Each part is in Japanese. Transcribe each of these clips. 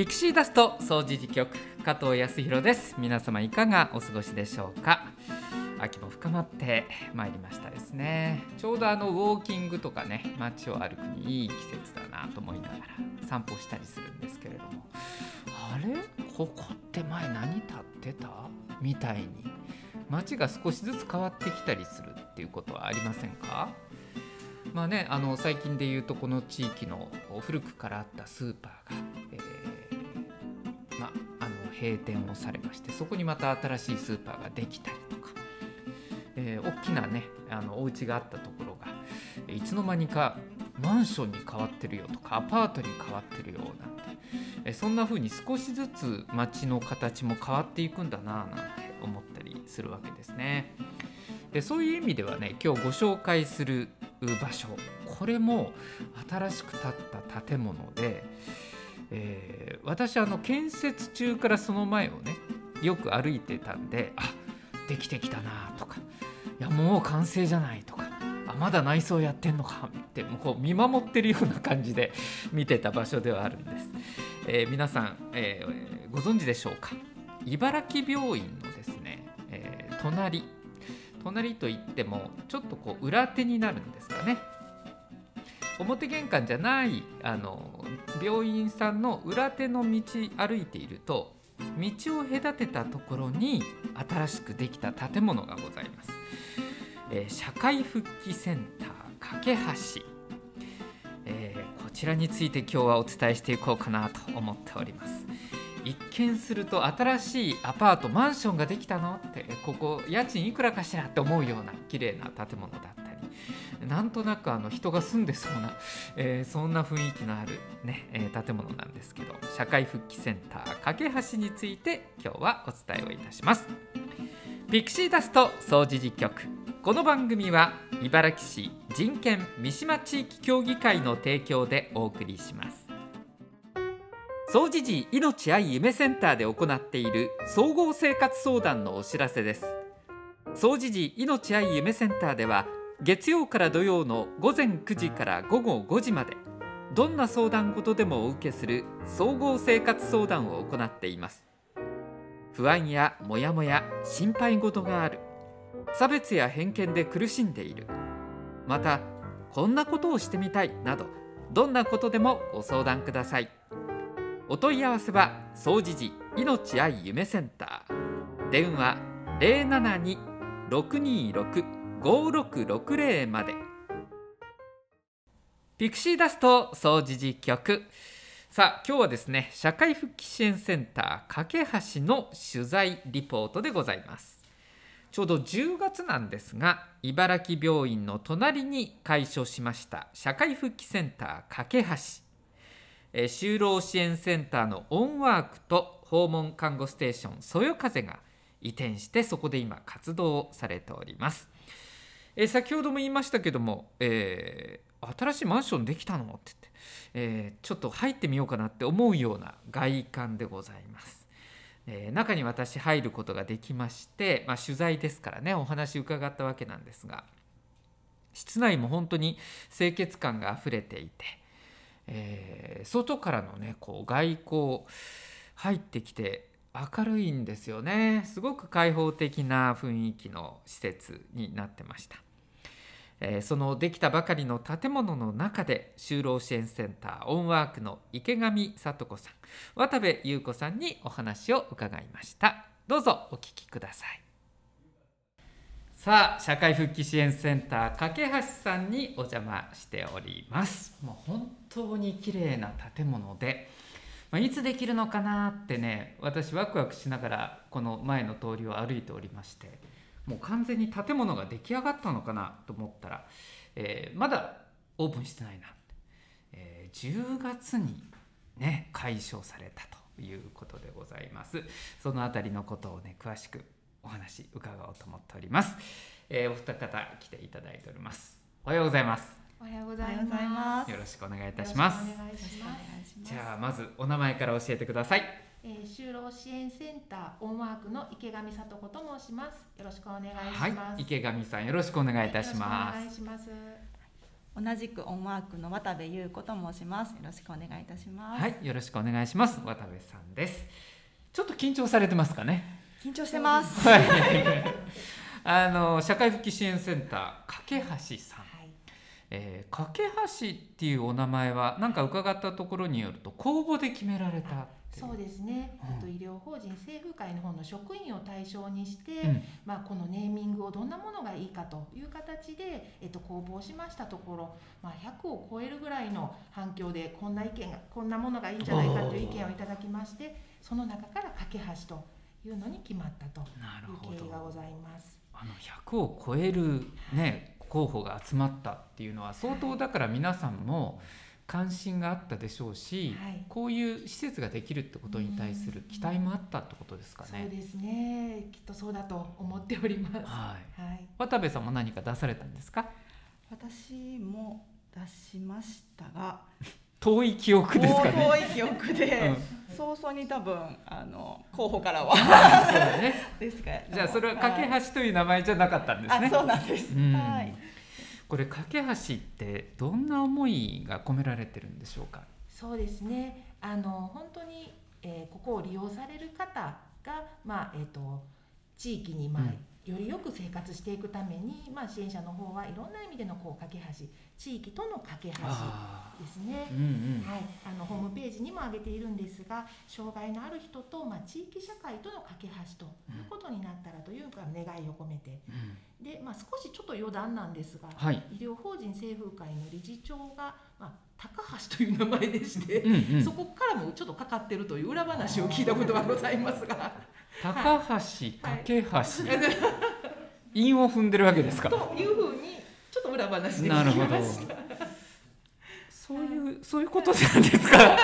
ピクシーダスト掃除時局加藤康弘です。皆様いかがお過ごしでしょうか？秋も深まってまいりましたですね。ちょうどあのウォーキングとかね街を歩くにいい季節だなと思いながら散歩したりするんですけれども。あれ？ここって前何立ってた？みたいに。街が少しずつ変わってきたりするっていうことはありませんか？まあね、あの最近で言うとこの地域の古くからあったスーパーが、まあ、あの閉店をされましてそこにまた新しいスーパーができたりとか、えー、大きなねあのお家があったところがいつの間にかマンションに変わってるよとかアパートに変わってるよなんて、えー、そんな風に少しずつ街の形も変わっていくんだななんて思ったりするわけですね。でそういう意味ではね今日ご紹介する場所これも新しく建った建物で、えー、私あの建設中からその前をねよく歩いてたんであできてきたなとかいやもう完成じゃないとかあまだ内装やってんのかってもう見守ってるような感じで 見てた場所ではあるんです、えー、皆さん、えー、ご存知でしょうか？茨城病院のですね、えー、隣。隣といってもちょっとこう裏手になるんですかね。表玄関じゃないあの病院さんの裏手の道歩いていると道を隔てたところに新しくできた建物がございます、えー、社会復帰センター架け橋、えー、こちらについて今日はお伝えしていこうかなと思っております。一見すると新しいアパートマンションができたのってここ家賃いくらかしらって思うような綺麗な建物だったなんとなくあの人が住んでそうな、えー、そんな雰囲気のあるね、えー、建物なんですけど社会復帰センター架け橋について今日はお伝えをいたします。ピクシーダスト掃除事局。この番組は茨城市人権三島地域協議会の提供でお送りします。総持寺命愛夢センターで行っている総合生活相談のお知らせです。総持寺命愛夢センターでは月曜から土曜の午前9時から午後5時までどんな相談事でもお受けする総合生活相談を行っています。不安やモヤモヤ心配事がある。差別や偏見で苦しんでいる。またこんなことをしてみたいなどどんなことでもご相談ください。お問い合わせは総持寺命愛夢センター。電話5660まで。ピクシーダスト総持寺局。さあ今日はですね社会復帰支援センター架け橋の取材リポートでございます。ちょうど10月なんですが茨城病院の隣に開所しました社会復帰センター架け橋。え就労支援センターのオンワークと訪問看護ステーションそよ風が移転してそこで今活動をされております。え先ほども言いましたけども、えー、新しいマンションできたの？って言って、えー、ちょっと入ってみようかなって思うような外観でございます。え、中に私入ることができまして、まあ、取材ですからねお話伺ったわけなんですが室内も本当に清潔感があふれていてえ、外からのねこう外光入ってきて明るいんですよね。すごく開放的な雰囲気の施設になってました、えー、そのできたばかりの建物の中で就労支援センターオンワークの池上聡子さん渡部優子さんにお話を伺いました。どうぞお聞きください。さあ社会復帰支援センター架橋さんにお邪魔しております。もう本当に綺麗な建物で、まあ、いつできるのかなってね私ワクワクしながらこの前の通りを歩いておりましてもう完全に建物が出来上がったのかなと思ったら、えー、まだオープンしてないな、えー、10月にね開所されたということでございます。その辺りのことをね詳しくお話伺おうと思っております、えー、お二方来ていただいております。おはようございます。おはようございますよろしくお願いいたしますじゃあまずお名前から教えてくださいえー、就労支援センターオンワークの池上聡子と申しますよろしくお願いします、はい、池上さんよろしくお願いいたします、お願いします同じくオンワークの渡部優子と申します。よろしくお願いいたします。はい、よろしくお願いします。渡部さんです。ちょっと緊張されてますかね？緊張してます。はい。あの社会復帰支援センター架け橋さん。はい、えー、架け橋っていうお名前はなんか伺ったところによると公募で決められたそうですね、うんえっと医療法人政府会の方の職員を対象にして、うんまあ、このネーミングをどんなものがいいかという形で、えっと、公募しましたところ、まあ、100を超えるぐらいの反響でこんな意見がこんなものがいいんじゃないかという意見をいただきましてその中から架け橋というのに決まったという経緯がごど。ざいます。あの100を超えるね候補が集まったっていうのは相当だから皆さんも関心があったでしょうし、はいこういう施設ができるってことに対する期待もあったってことですかね。そうですねきっとそうだと思っております。ははい。い渡部さんも何か出されたんですか？私も出しましたが、遠い記憶ですかね。遠い記憶で、うん早々に多分あの候補からはそうだね。ですが、じゃあそれは架けはい橋という名前じゃなかったんですね。あ、そうなんです。うんはい。これ架け橋ってどんな思いが込められてるんでしょうか？そうですねあの本当に、えーここを利用される方が、まあえー、と地域に、まあよりよく生活していくために、まあ、支援者の方はいろんな意味でのこう架け橋地域との架け橋あですねあ。。うんうん。はい、あのホームページにも挙げているんですが障害のある人と、まあ、地域社会との架け橋ということになったらというか願いを込めてうんで、まあ、少しちょっと余談なんですが、はい。医療法人政府会の理事長が、まあ、高橋という名前でして、うんうんそ。こからもちょっとかかってるという裏話を聞いたことがございますが。高橋架け橋。韻を踏んでるわけですか。というふうにちょっと裏話でなるほど聞きました。。そういうそういうことなんですか。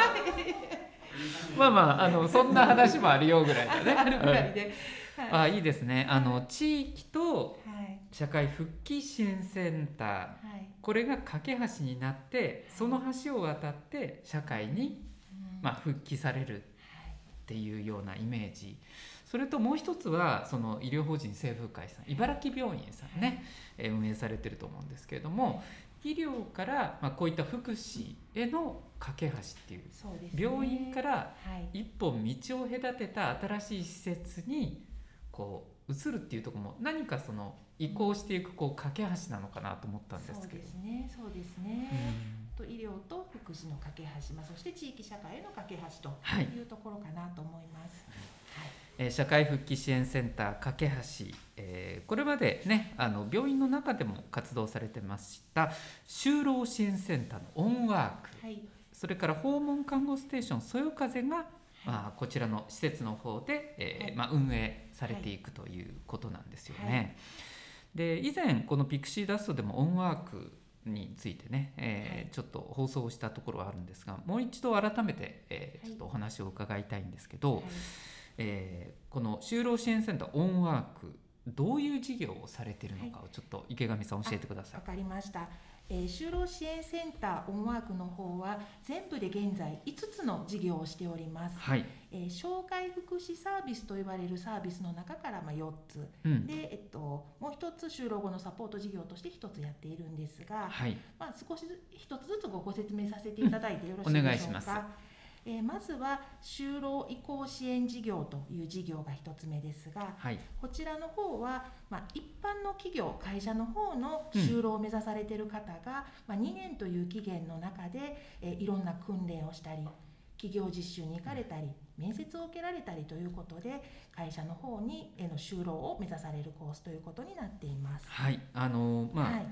まあまああのそんな話もあるよぐらいだね。あるぐらいで。はいあいいですね。あの地域とはい社会復帰支援センターはいこれが架け橋になってその橋を渡って社会にうんまあ復帰されるっていうようなイメージ。それともう一つはその医療法人政府会さん茨城病院さんね、えー運営されてると思うんですけれども医療からまあこういった福祉への架け橋っていう病院からはい一本道を隔てた新しい施設にこう移るっていうところも何かその移行していくこう架け橋なのかなと思ったんですけどそうです。ねそうですね。と医療と福祉の架け橋、まあ、そして地域社会への架け橋とはいいうところかなと思います。はいえー社会復帰支援センター架け橋、えーこれまでねあの病院の中でも活動されてました就労支援センターのオンワークはい。それから訪問看護ステーションそよ風が、まあ、こちらの施設の方で、えーはい。まあ、運営されていくということなんですよね。で以前このピクシーダストでもオンワークについてね、えーはい。ちょっと放送をしたところはあるんですがもう一度改めて、えちょっとお話を伺いたいんですけど、はいえーこの就労支援センターオンワークどういう事業をされているのかをちょっと池上さん教えてくださいわ。かりました。えー就労支援センターオンワークの方は全部で現在5つの事業をしております。はい、えー障害福祉サービスと言われるサービスの中からまあ4つうんで、えっと、もう一つ就労後のサポート事業として1つやっているんですが、はい、まあ、少しずつ一つずつごご説明させていただいてよろしいでしょうか？お願いしますえーまずは就労移行支援事業という事業が一つ目ですがはい、こちらの方は、まあ、一般の企業会社の方の就労を目指されている方が、まあ、2年という期限の中で、えーいろんな訓練をしたり企業実習に行かれたり面接を受けられたりということで会社の方にへの就労を目指されるコースということになっています。はい、あのまあ、はい。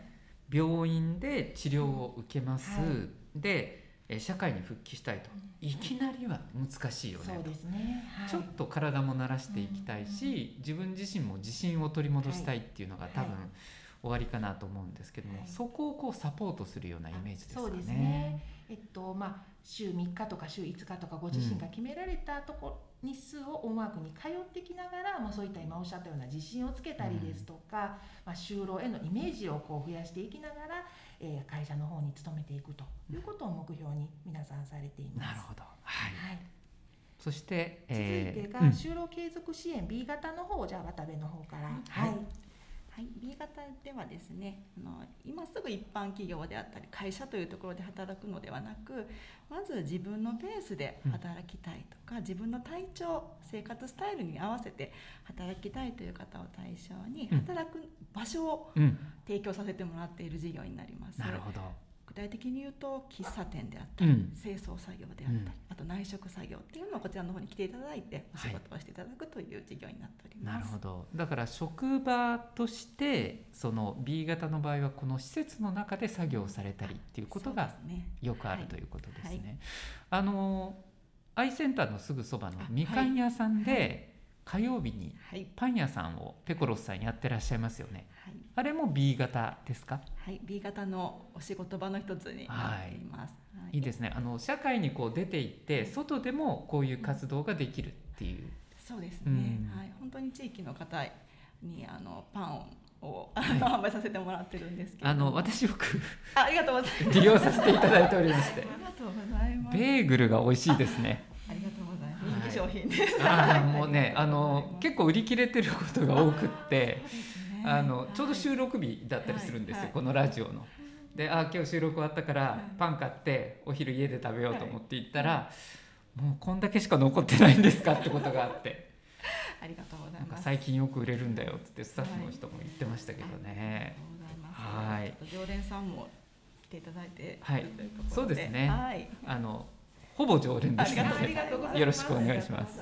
病院で治療を受けます、はでえー社会に復帰したいと。いきなりは難しいよねと。そうですね、はい、ちょっと体も慣らしていきたいし、自分自身も自信を取り戻したいっていうのが多分、はい終わりかなと思うんですけども、はい。そこをこうサポートするようなイメージですかね。そうですね。えっとまあ、週3日とか週5日とかご自身が決められたとこ日数をオンワークに通ってきながら、まあ、そういった今おっしゃったような自信をつけたりですとか、まあ、就労へのイメージをこう増やしていきながら、えー会社の方に勤めていくということを目標に皆さんされています。なるほど。はい。はい、そして、続いてが、うん就労継続支援 B 型の方をじゃあ渡部の方から、はいはいはい、B 型ではですねあの今すぐ一般企業であったり会社というところで働くのではなくまず自分のペースで働きたいとか、うん、自分の体調生活スタイルに合わせて働きたいという方を対象に働く場所を提供させてもらっている事業になります。なるほど具体的に言うと喫茶店であったり、うん、清掃作業であったり、うん、あと内職作業っていうのをこちらの方に来ていただいてお仕事をしていただくという事業になっております。はい、なるほど。だから職場としてその B 型の場合はこの施設の中で作業されたりっていうことがよくあるということですね。はい。はい、あのアイセンターのすぐそばのみかん屋さんで、火曜日にパン屋さんをペコロスさんやってらっしゃいますよね、はい、あれも B 型ですか？はい。B 型のお仕事場の一つになっています、はい、い。いですね。あの社会にこう出ていって外でもこういう活動ができるっていう、そうですね、うん、はい。本当に地域の方にあのパンをを、はい、販売させてもらってるんですけどあの私よくありがとうございます。利用させていただいておりまして。ありがとうございます。ベーグルが美味しいですね商品です。あもうねあの結構売り切れてることが多くって、あのちょうど収録日だったりするんですよ、このラジオの。であ今日収録終わったからパン買ってお昼家で食べようと思って行ったら、もうこんだけしか残ってないんですかってことがあって。ありがとうございます。最近よく売れるんだよってスタッフの人も言ってましたけどね。はい。常連さんも来ていただいてはい。そうですね。はい。あのほぼ常連ですのでよろしくお願いします。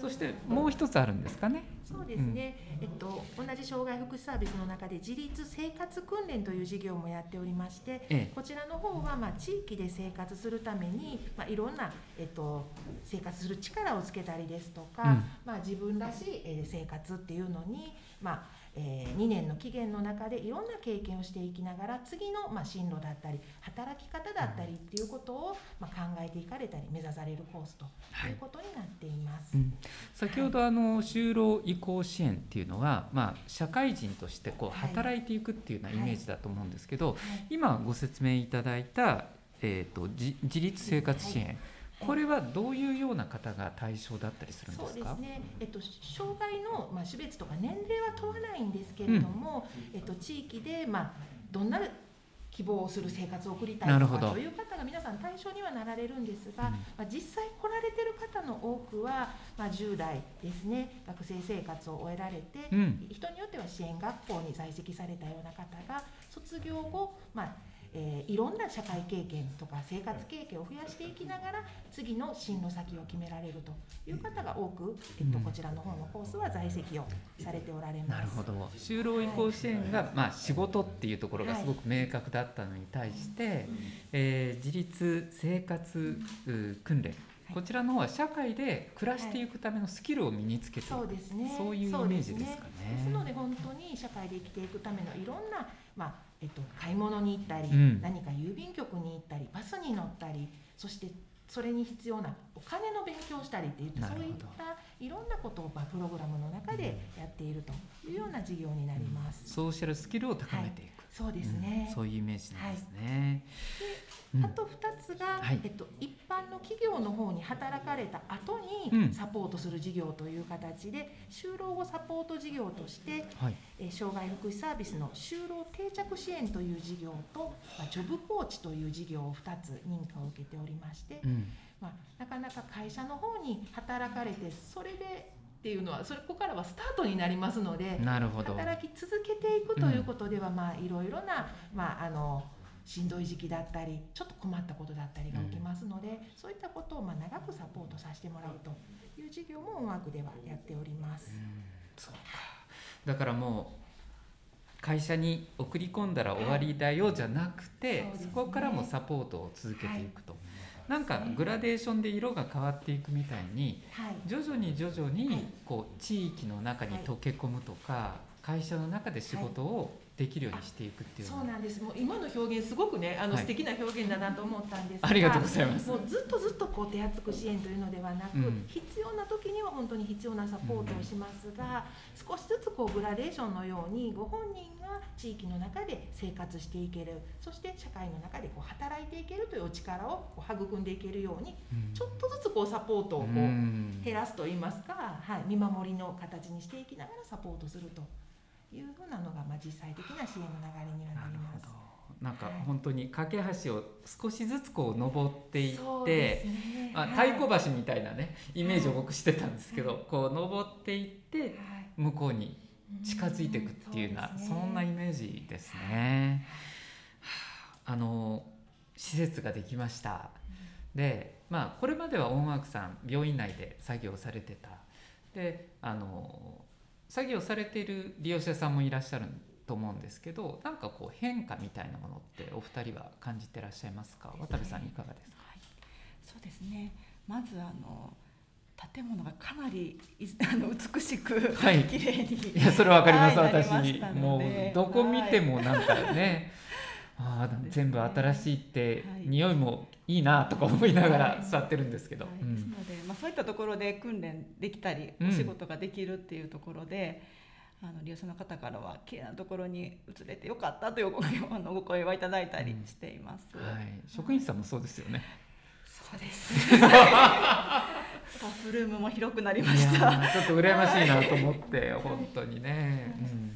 そしてもう一つあるんですかね？そうですね。うん、えっと同じ障害福祉サービスの中で自立生活訓練という事業もやっておりまして、ええ、こちらの方はまあ地域で生活するためにまあいろんなえっと生活する力をつけたりですとか、うん、まあ自分らしい生活っていうのにまあえー、2年の期限の中でいろんな経験をしていきながら次の、まあ、進路だったり働き方だったりっていうことを、まあ、考えていかれたり目指されるコースとい。うことになっています、はいうん、先ほどあの就労移行支援っていうのは、まあ、社会人としてこう働いていくっていうようなイメージだと思うんですけど、今ご説明いただいた、えーと、自立生活支援、これはどういうような方が対象だったりするんですか？そうですね。えっと障害のまあ種別とか年齢は問わないんですけれども、うん、えっと地域でまあどんな希望をする生活を送りたいとかという方が皆さん対象にはなられるんですが、うん、まあ、実際来られてる方の多くは、まあ、10代ですね。学生生活を終えられて、うん、人によっては支援学校に在籍されたような方が卒業後、まあえー、いろんな社会経験とか生活経験を増やしていきながら次の進路先を決められるという方が多く、えっと、こちらの方のコースは在籍をされておられます。なるほど就労移行支援が、まあ、仕事っていうところがすごく明確だったのに対して、はい、えー、自立生活訓練。こちらの方は社会で暮らしていくためのスキルを身につけてはい、そうですね。そういうイメージですかね。ですので本当に社会で生きていくためのいろんな、まあえっと、買い物に行ったり、うん、何か郵便局に行ったりバスに乗ったりそしてそれに必要なお金の勉強をしたりっていってそういったいろんなことをプログラムの中でやっているというような事業になります。うん、ソーシャルスキルを高めていく、はい。そうですね、うん、そういうイメージなんですね。はい、あと2つが、はい、えっと、一般の企業の方に働かれた後にサポートする事業という形で、就労後サポート事業として、はい、え障害福祉サービスの就労定着支援という事業と、まあ、ジョブコーチという事業を2つ認可を受けておりまして、うん、まあ、なかなか会社の方に働かれてそれでっていうのはそれここからはスタートになりますので働き続けていくということでは、うん、まあいろいろな、まあ、あのしんどい時期だったりちょっと困ったことだったりが起きますので、うん、そういったことをまあ長くサポートさせてもらうという事業も音楽ではやっております。うん、そうか。だからもう会社に送り込んだら終わりだよじゃなくて、はいそね、そこからもサポートを続けていくと。はい。なんかグラデーションで色が変わっていくみたいに、徐々に徐々にこう地域の中に溶け込むとか、会社の中で仕事をできるようにしていくっていうそうなんです。もう今の表現すごくねあの、はい、素敵な表現だなと思ったんですがありがとうございます。もうずっとずっとこう手厚く支援というのではなく、うん、必要な時には本当に必要なサポートをしますが、うん、少しずつこうグラデーションのようにご本人が地域の中で生活していけるそして社会の中でこう働いていけるという力をこう育んでいけるように、うん、ちょっとずつこうサポートをこう減らすといいますか、はい、見守りの形にしていきながらサポートすると。いうふうなのが、まあ、実際的な支援の流れにはなります。なんか本当に架け橋を少しずつこう登っていって、ねまあ、はい太鼓橋みたいなねイメージを僕してたんですけど、こう登っていってはい向こうに近づいていくっていうような、んそんなイメージですね。はああの施設ができました。で、まあこれまでは音楽さん病院内で作業されてた。で、あの作業されている利用者さんもいらっしゃると思うんですけど、なんかこう変化みたいなものってお二人は感じてらっしゃいますか？渡部さんいかがですか？はい、そうですね。まずあの建物がかなりい あの美しく、はい綺麗にいやそれわかります、はい私もうどこ見てもなんかね、ああね。全部新しいって、はい。匂いもいいなとか思いながらはい。座ってるんですけど、はい。うんですので、まあ、そういったところで訓練できたり、うん。お仕事ができるっていうところであの利用者の方からは綺麗なところに移れてよかったというお声をあのお声はいただいたりしています。はい、職員さんもそうですよね。そうです。スタッフルームも広くなりました。ーちょっと羨ましいなと思って本当にね、うん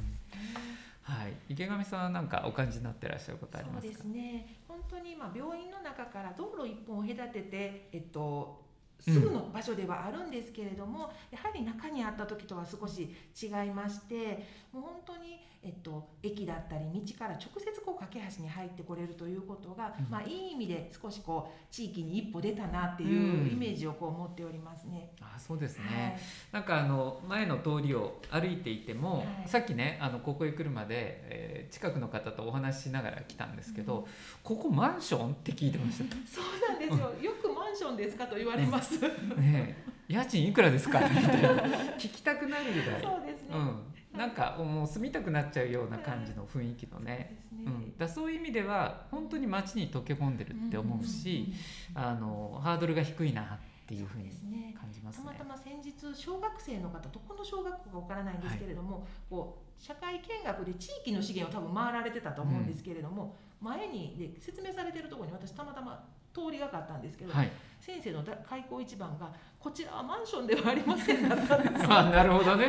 はい、池上さんは何かお感じになってらっしゃることありますか？そうです。ね本当にまあ病院の中から道路一本を隔てて、えっと、すぐの場所ではあるんですけれども、やはり中にあった時とは少し違いましてもう本当に、えっと、駅だったり道から直接こう架け橋に入ってこれるということが、うん。まあ、いい意味で少しこう地域に一歩出たなっていううん。イメージをこう持っておりますね。あそうですね、はい。なんかあの前の通りを歩いていても、はい。さっきねあのここへ来るまで、えー近くの方とお話ししながら来たんですけど、うん。ここマンション？って聞いてまし そうなんですよ。よくマンションですかと言われます。た。ねえ家賃いくらですか？みたいな。聞きたくなるぐらい。そうですね。うん、なんかもう住みたくなっちゃうような感じの雰囲気のね、そうん、だそういう意味では本当に街に溶け込んでるって思うし、あのハードルが低いなっていうふうに感じますね。たまたま先日小学生の方どこの小学校かわからないんですけれども、こう社会見学で地域の資源を多分回られてたと思うんですけれども、前にで説明されてるところに私たまたま通りがかったんですけど、はい、先生のだ開口一番が「こちらはマンションではありません」だったんですよ。あなるほどね。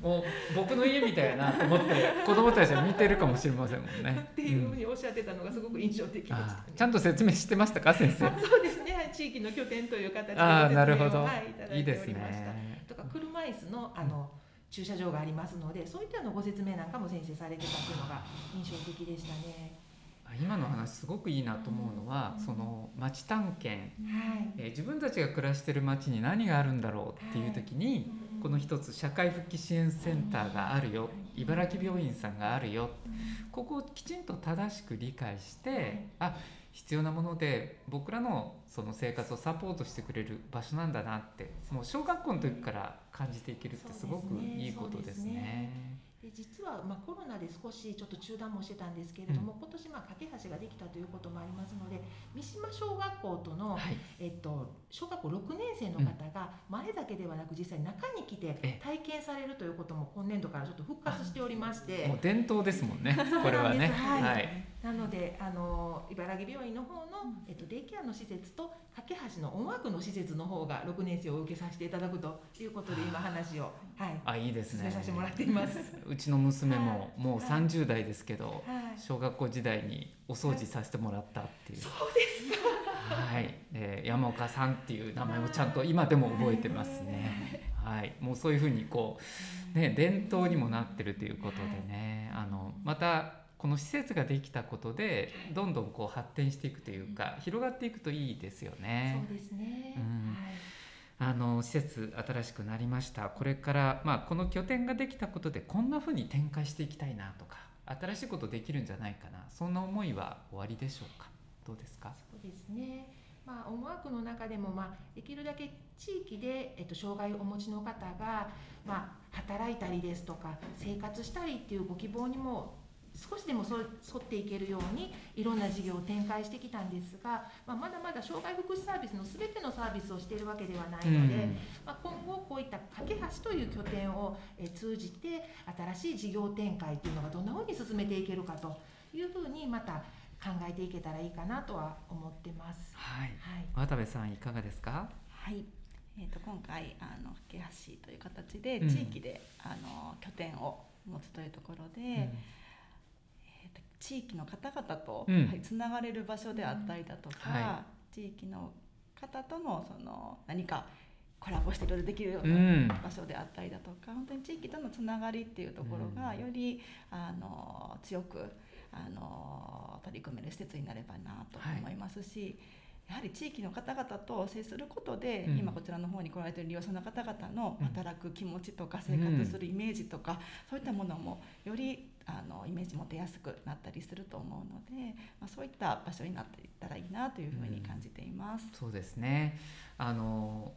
もう僕の家みたいやなと思って子供たちは見てるかもしれませんもんね。っていうふううんにおっしゃってたのがすごく印象的でした、ねあちゃんと説明してましたか 先生？あそうですね、はい地域の拠点という形でご説あ明をなるほど、はい、いただいいいですておりました。ね。とか車椅子のあの駐車場がありますのでそういったのご説明なんかも先生されてたっていうのが印象的でしたね。あ今の話すごくいいなと思うのは、うん。その街探検、はい。えー自分たちが暮らしてる街に何があるんだろうっていう時に、この一つ社会復帰支援センターがあるよ、茨城病院さんがあるよ。ここをきちんと正しく理解して、あ必要なもので僕らのその生活をサポートしてくれる場所なんだなってもう小学校の時から感じていけるってすごくいいことですね。で実は、まあ、コロナで少しちょっと中断もしてたんですけれども、今年まあ架け橋ができたということもありますので三島小学校との、はい、えっと、小学校6年生の方が前だけではなく実際中に来てえ体験されるということも今年度からちょっと復活しておりまして。もう伝統ですもんねこれはね。はい。はいなのであの茨城病院の方の、えっと、デイケアの施設と架け橋の音楽の施設の方が6年生を受けさせていただくということで今話を、はい、あいいですね。進めさせてもらっています。うちの娘ももうはい。30代ですけどはい。小学校時代にお掃除させてもらったっていう。そうですか。はい、えー山岡さんっていう名前をちゃんと今でも覚えてますね。はい、もうそういうふうにこうね伝統にもなってるということでね、あのまたこの施設ができたことでどんどんこう発展していくというか広がっていくといいですよねそう。ですね。あの施設新しくなりました。これからまあこの拠点ができたことでこんなふうに展開していきたいなとか新しいことできるんじゃないかなそんな思いは終わりでしょうか？どうですか？そうですね。まあ、音楽の中でも、まあ、できるだけ地域で、えっと、障害をお持ちの方が、まあ、働いたりですとか生活したりっていうご希望にも少しでもそ沿っていけるようにいろんな事業を展開してきたんですが、まあ、まだまだ障害福祉サービスの全てのサービスをしているわけではないので、まあ、今後こういった架け橋という拠点をえ通じて新しい事業展開というのがどんなふうに進めていけるかというふうにまた考えていけたらいいかなとは思ってます。はい。はい、渡部さんいかがですか？はい。えー、と今回あの架け橋という形でうん地域で、あの拠点を持つというところで、うん地域の方々と、うん。はい、つながれる場所であったりだとか、は地域の方とのその何かコラボしていろいろできるよううなん。場所であったりだとか、本当に地域とのつながりっていうところがうん。よりあの強くあの取り組める施設になればなと思いますし。やはり地域の方々と接することで、うん。今こちらの方に来られている利用者の方々のうん。働く気持ちとか生活するイメージとか、そういったものもよりあのイメージ持てやすくなったりすると思うので、まあ、そういった場所になっていったらいいなというふうに感じています。そうですね。あの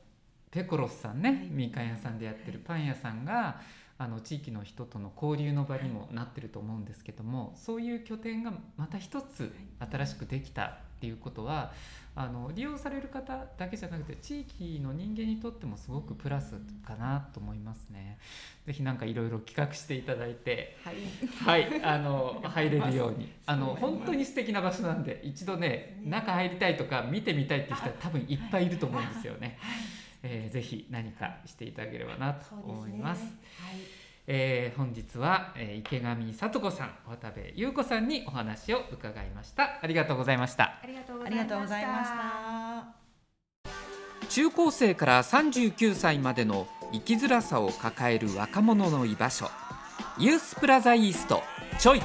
ペコロスさんね、はい。みかん屋さんでやってるパン屋さんがあの地域の人との交流の場にもなってると思うんですけどもそういう拠点がまた一つ新しくできたっていうことはあの利用される方だけじゃなくて地域の人間にとってもすごくプラスかなと思いますね。ぜひなんかいろいろ企画していただいてはい、はい、あの 入れるように、あの本当に素敵な場所なんで、一度ね、中入りたいとか見てみたいって人は多分いっぱいいると思うんですよね。えーぜひ何かしていただければなと。思います。はい。えー本日は、えー池上聡子さん、渡部優子さんにお話を伺いました。ありがとうございました。ありがとうごありがざいました。とうございました。中高生から39歳までの生きづらさを抱える若者の居場所ユースプラザイーストちょい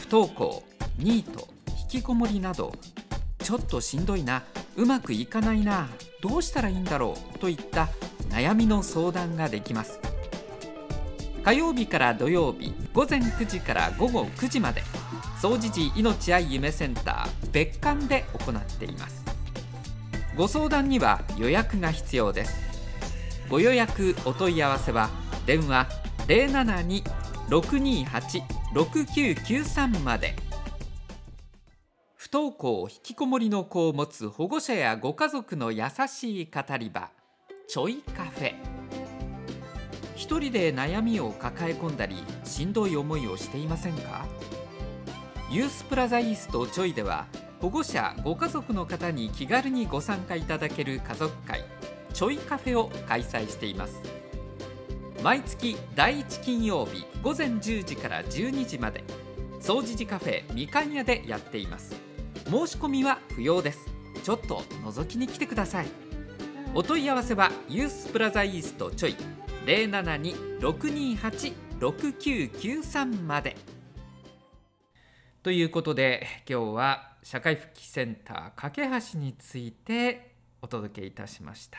不登校ニート引きこもりなどちょっとしんどいなうまくいかないなどうしたらいいんだろうといった悩みの相談ができます。火曜日から土曜日午前9時から午後9時まで総持寺命愛夢センター別館で行っています。ご相談には予約が必要です。ご予約お問い合わせは電話072-628-6993まで。不登校引きこもりの子を持つ保護者やご家族の優しい語り場ちょいカフェ。一人で悩みを抱え込んだりしんどい思いをしていませんか？ユースプラザイーストちょいでは保護者ご家族の方に気軽にご参加いただける家族会ちょいカフェを開催しています。毎月第1金曜日午前10時から12時まで。総持寺カフェみかん屋でやっています。申し込みは不要です。ちょっと覗きに来てください。お問い合わせはユースプラザイーストちょい072-628-6993まで。ということで今日は社会復帰センター架け橋についてお届けいたしました、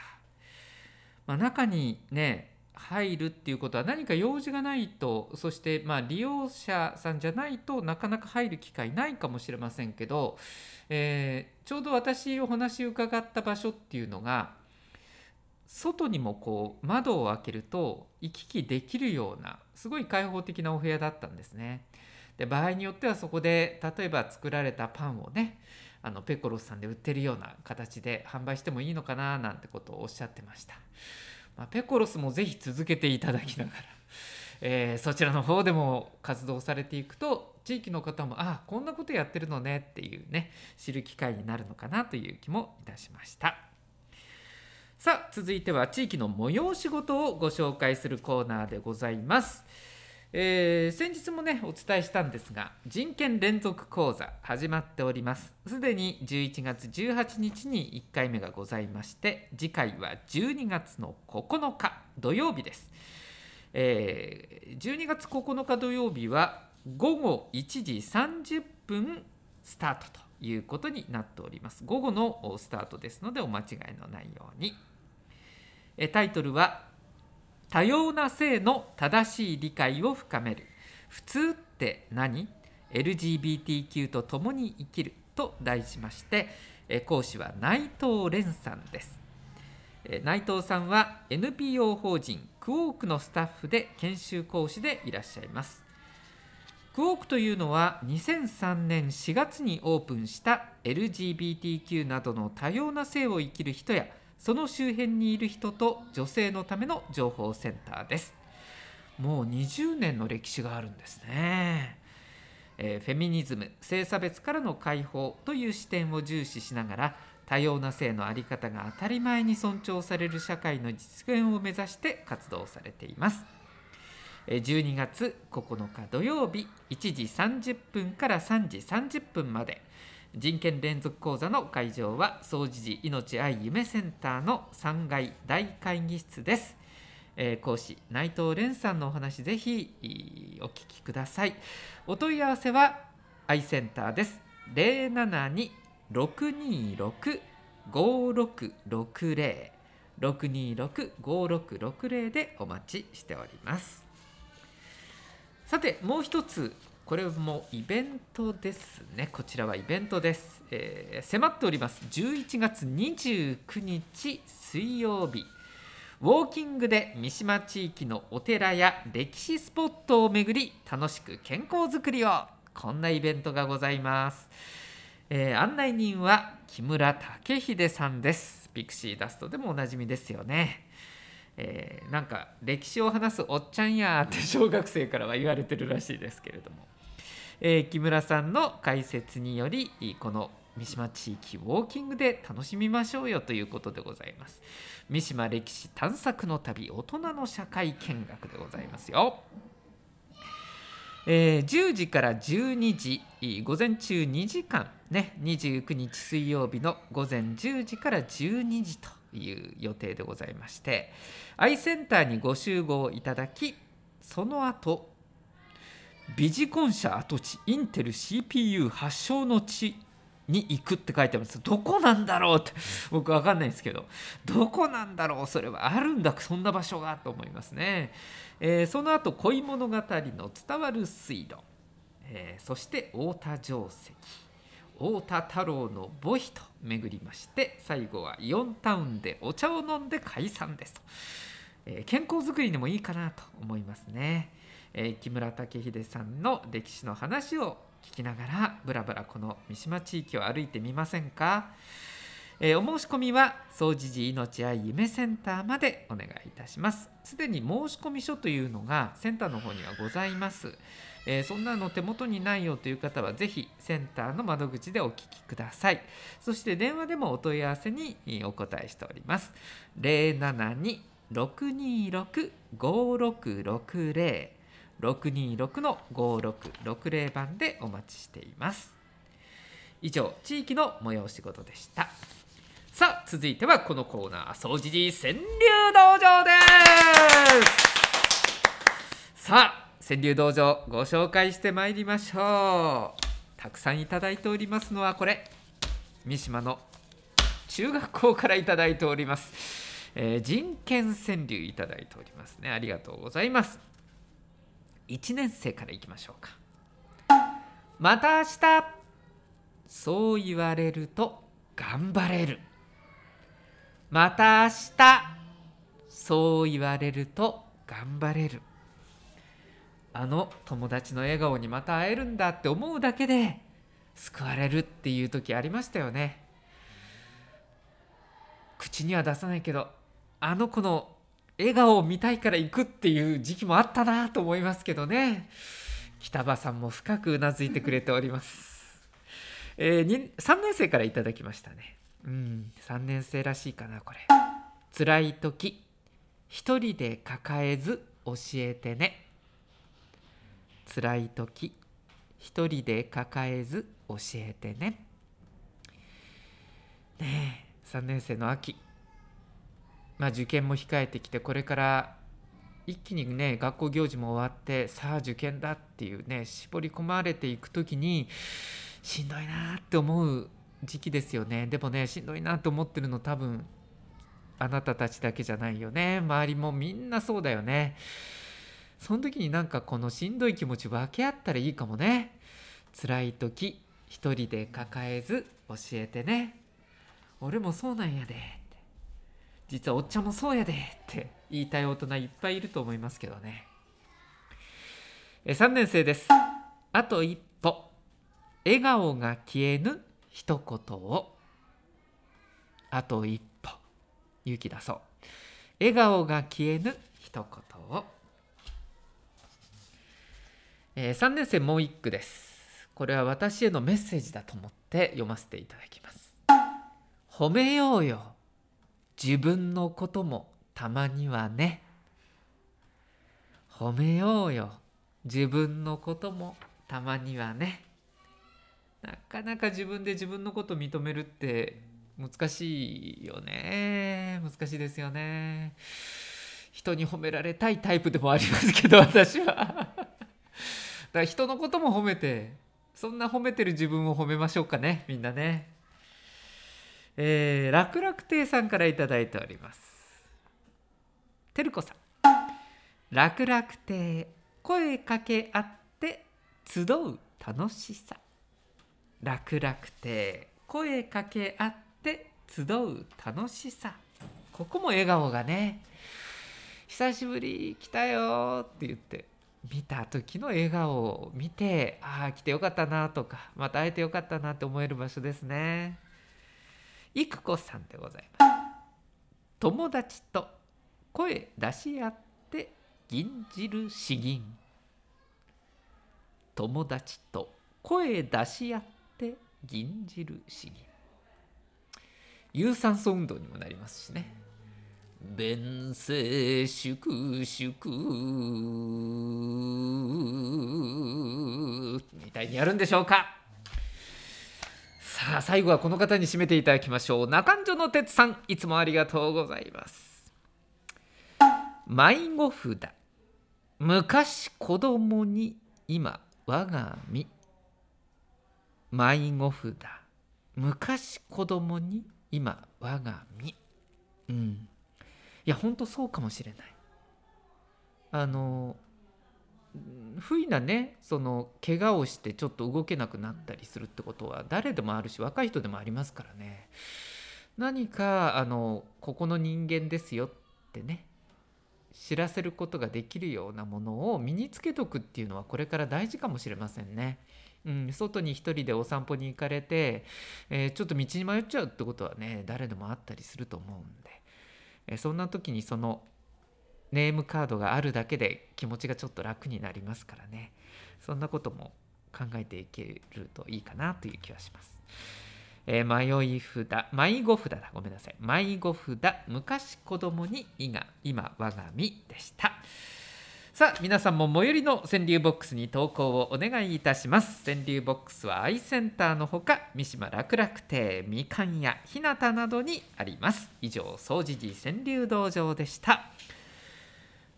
まあ、中にね入るっていうことは何か用事がないとそしてまあ利用者さんじゃないとなかなか入る機会ないかもしれませんけど、えーちょうど私お話伺った場所っていうのが外にもこう窓を開けると行き来できるようなすごい開放的なお部屋だったんですね。で場合によってはそこで例えば作られたパンをねあのペコロスさんで売ってるような形で販売してもいいのかななんてことをおっしゃってました。まあ、ペコロスもぜひ続けていただきながら、えーそちらの方でも活動されていくと地域の方もあこんなことやってるのねっていうね知る機会になるのかなという気もいたしました。さあ続いては地域の催し事をご紹介するコーナーでございます。えー先日もねお伝えしたんですが人権連続講座始まっております。すでに11月18日に1回目がございまして次回は12月の9日土曜日です、えー12月9日土曜日は午後1時30分スタートということになっております。午後のスタートですのでお間違いのないように。えータイトルは多様な性の正しい理解を深める。普通って何？LGBTQ と共に生きると題しまして講師は内藤蓮さんです。内藤さんは NPO 法人クオークのスタッフで研修講師でいらっしゃいます。クオークというのは2003年4月にオープンした LGBTQ などの多様な性を生きる人やその周辺にいる人と女性のための情報センターです。もう20年の歴史があるんですね、えーフェミニズム性差別からの解放という視点を重視しながら多様な性の在り方が当たり前に尊重される社会の実現を目指して活動されています。12月9日土曜日1時30分から3時30分まで人権連続講座の会場は総持寺命愛夢センターの3階大会議室です、えー講師内藤蓮さんのお話ぜひお聞きください。お問い合わせは愛センターです。072-626-5660 626-5660でお待ちしております。さてもう一つ。これもイベントですね。こちらはイベントです、えー迫っております。11月29日水曜日。ウォーキングで三島地域のお寺や歴史スポットを巡り楽しく健康づくりを。こんなイベントがございます、えー案内人は木村武秀さんです。ピクシーダストでもおなじみですよね。えーなんか歴史を話すおっちゃんやーって小学生からは言われてるらしいですけれども、えー木村さんの解説によりこの三島地域ウォーキングで楽しみましょうよということでございます。三島歴史探索の旅大人の社会見学でございますよ。えー10時から12時午前中2時間ね29日水曜日の午前10時から12時という予定でございましてアイセンターにご集合いただきその後ビジコン社跡地インテル CPU 発祥の地に行くって書いてあります。どこなんだろうって僕わかんないんですけど。どこなんだろうそれはあるんだそんな場所がと思いますね、えーその後恋物語の伝わる水路、えーそして太田定石。太田太郎の墓碑と巡りまして最後はイオンタウンでお茶を飲んで解散ですと、えー健康づくりにもいいかなと思いますね、え木村武秀さんの歴史の話を聞きながらぶらぶらこの三島地域を歩いてみませんか、えーお申し込みは総持寺命愛夢センターまでお願いいたします。すでに申し込み書というのがセンターの方にはございます。えーそんなの手元にないよという方はぜひセンターの窓口でお聞きください。そして電話でもお問い合わせにお答えしております。072-626-5660 626の5660番でお待ちしています。以上地域の催し事でした。さあ続いてはこのコーナー総持寺川柳道場です。さあ川柳道場ご紹介してまいりましょう。たくさんいただいておりますのはこれ三島の中学校からいただいております、えー人権川柳いただいておりますね。ありがとうございます。1年生からいきましょうか。また明日。そう言われると頑張れる。また明日。そう言われると頑張れる。あの友達の笑顔にまた会えるんだって思うだけで救われるっていう時ありましたよね。口には出さないけどあの子の笑顔を見たいから行くっていう時期もあったなと思いますけどね。北場さんも深くうなずいてくれております、えー、3年生からいただきましたね。うん3年生らしいかなこれ。辛い時一人で抱えず教えてね。辛い時一人で抱えず教えてね。ねえ3年生の秋。まあ受験も控えてきてこれから一気にね学校行事も終わってさあ受験だっていうね絞り込まれていく時にしんどいなって思う時期ですよね。でもねしんどいなと思ってるの多分あなたたちだけじゃないよね。周りもみんなそうだよね。その時になんかこのしんどい気持ち分け合ったらいいかもね。辛い時一人で抱えず教えてね。俺もそうなんやで。実はおっちゃんもそうやでって言いたい大人いっぱいいると思いますけどね。え3年生です。あと一歩。笑顔が消えぬ一言を。あと一歩。勇気出そう。笑顔が消えぬ一言を、えー3年生もう一句です。これは私へのメッセージだと思って読ませていただきます。褒めようよ。自分のこともたまにはね褒めようよ。自分のこともたまにはね。なかなか自分で自分のこと認めるって難しいよね。難しいですよね。人に褒められたいタイプでもありますけど 私は。だから人のことも褒めてそんな褒めてる自分を褒めましょうかねみんなね。え、楽々亭さんから頂いておりますてるこさん楽々亭声かけ合って集う楽しさ楽々亭声かけ合って集う楽しさここも笑顔がね久しぶり来たよって言って見た時の笑顔を見てああ来てよかったなとかまた会えてよかったなって思える場所ですね育子さんでございます。友達と声出し合って銀じる詩吟友達と声出し合って銀じる詩吟有酸素運動にもなりますしね。弁声粛粛みたいにやるんでしょうか。さあ最後はこの方に締めていただきましょう。中条の哲さんいつもありがとうございます。迷子札。昔子供に今我が身。迷子札。昔子供に今我が身。うん。いや本当そうかもしれない。あの不意なねその怪我をしてちょっと動けなくなったりするってことは誰でもあるし若い人でもありますからね何かあのここの人間ですよってね知らせることができるようなものを身につけとくっていうのはこれから大事かもしれませんね。うん、外に一人でお散歩に行かれて、えー、ちょっと道に迷っちゃうってことはね誰でもあったりすると思うんで、えー、そんな時にそのネームカードがあるだけで気持ちがちょっと楽になりますからね。そんなことも考えていけるといいかなという気はします。えー、迷い札迷子札だ。ごめんなさい。迷子札昔子供にいが今我が身でした。さあ皆さんも最寄りの川柳ボックスに投稿をお願いいたします。川柳ボックスはアイセンターのほか三島楽々亭みかん屋ひなたなどにあります。以上総持寺川柳道場でした。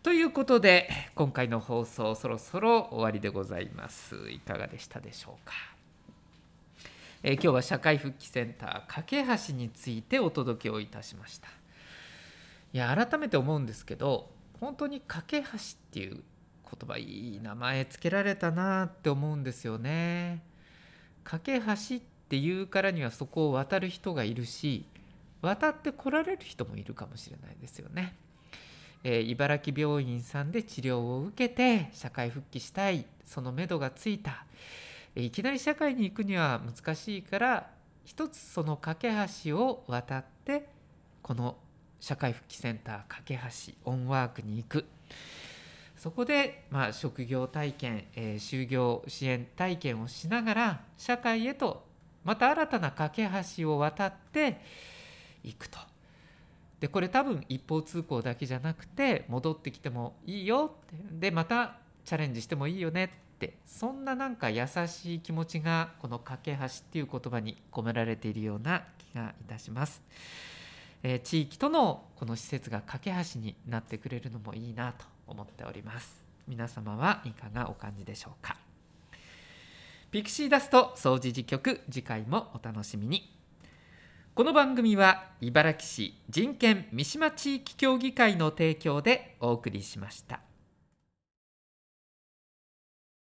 ということで今回の放送そろそろ終わりでございます。いかがでしたでしょうか、えー、今日は社会復帰センター架け橋についてお届けをいたしました。いや改めて思うんですけど本当に架け橋っていう言葉いい名前つけられたなって思うんですよね。架け橋っていうからにはそこを渡る人がいるし渡って来られる人もいるかもしれないですよね。えー、茨城病院さんで治療を受けて社会復帰したい。そのめどがついた、えー、いきなり社会に行くには難しいから一つその架け橋を渡ってこの社会復帰センター架け橋オンワークに行く。そこで、まあ、職業体験、えー、就業支援体験をしながら社会へとまた新たな架け橋を渡っていくと。でこれ多分一方通行だけじゃなくて戻ってきてもいいよってでまたチャレンジしてもいいよねってそんななんか優しい気持ちがこの架け橋っていう言葉に込められているような気がいたします。えー、地域とのこの施設が架け橋になってくれるのもいいなと思っております。皆様はいかがお感じでしょうか。ピクシーダスト掃除時局次回もお楽しみに。この番組は茨城市人権三島地域協議会の提供でお送りしました。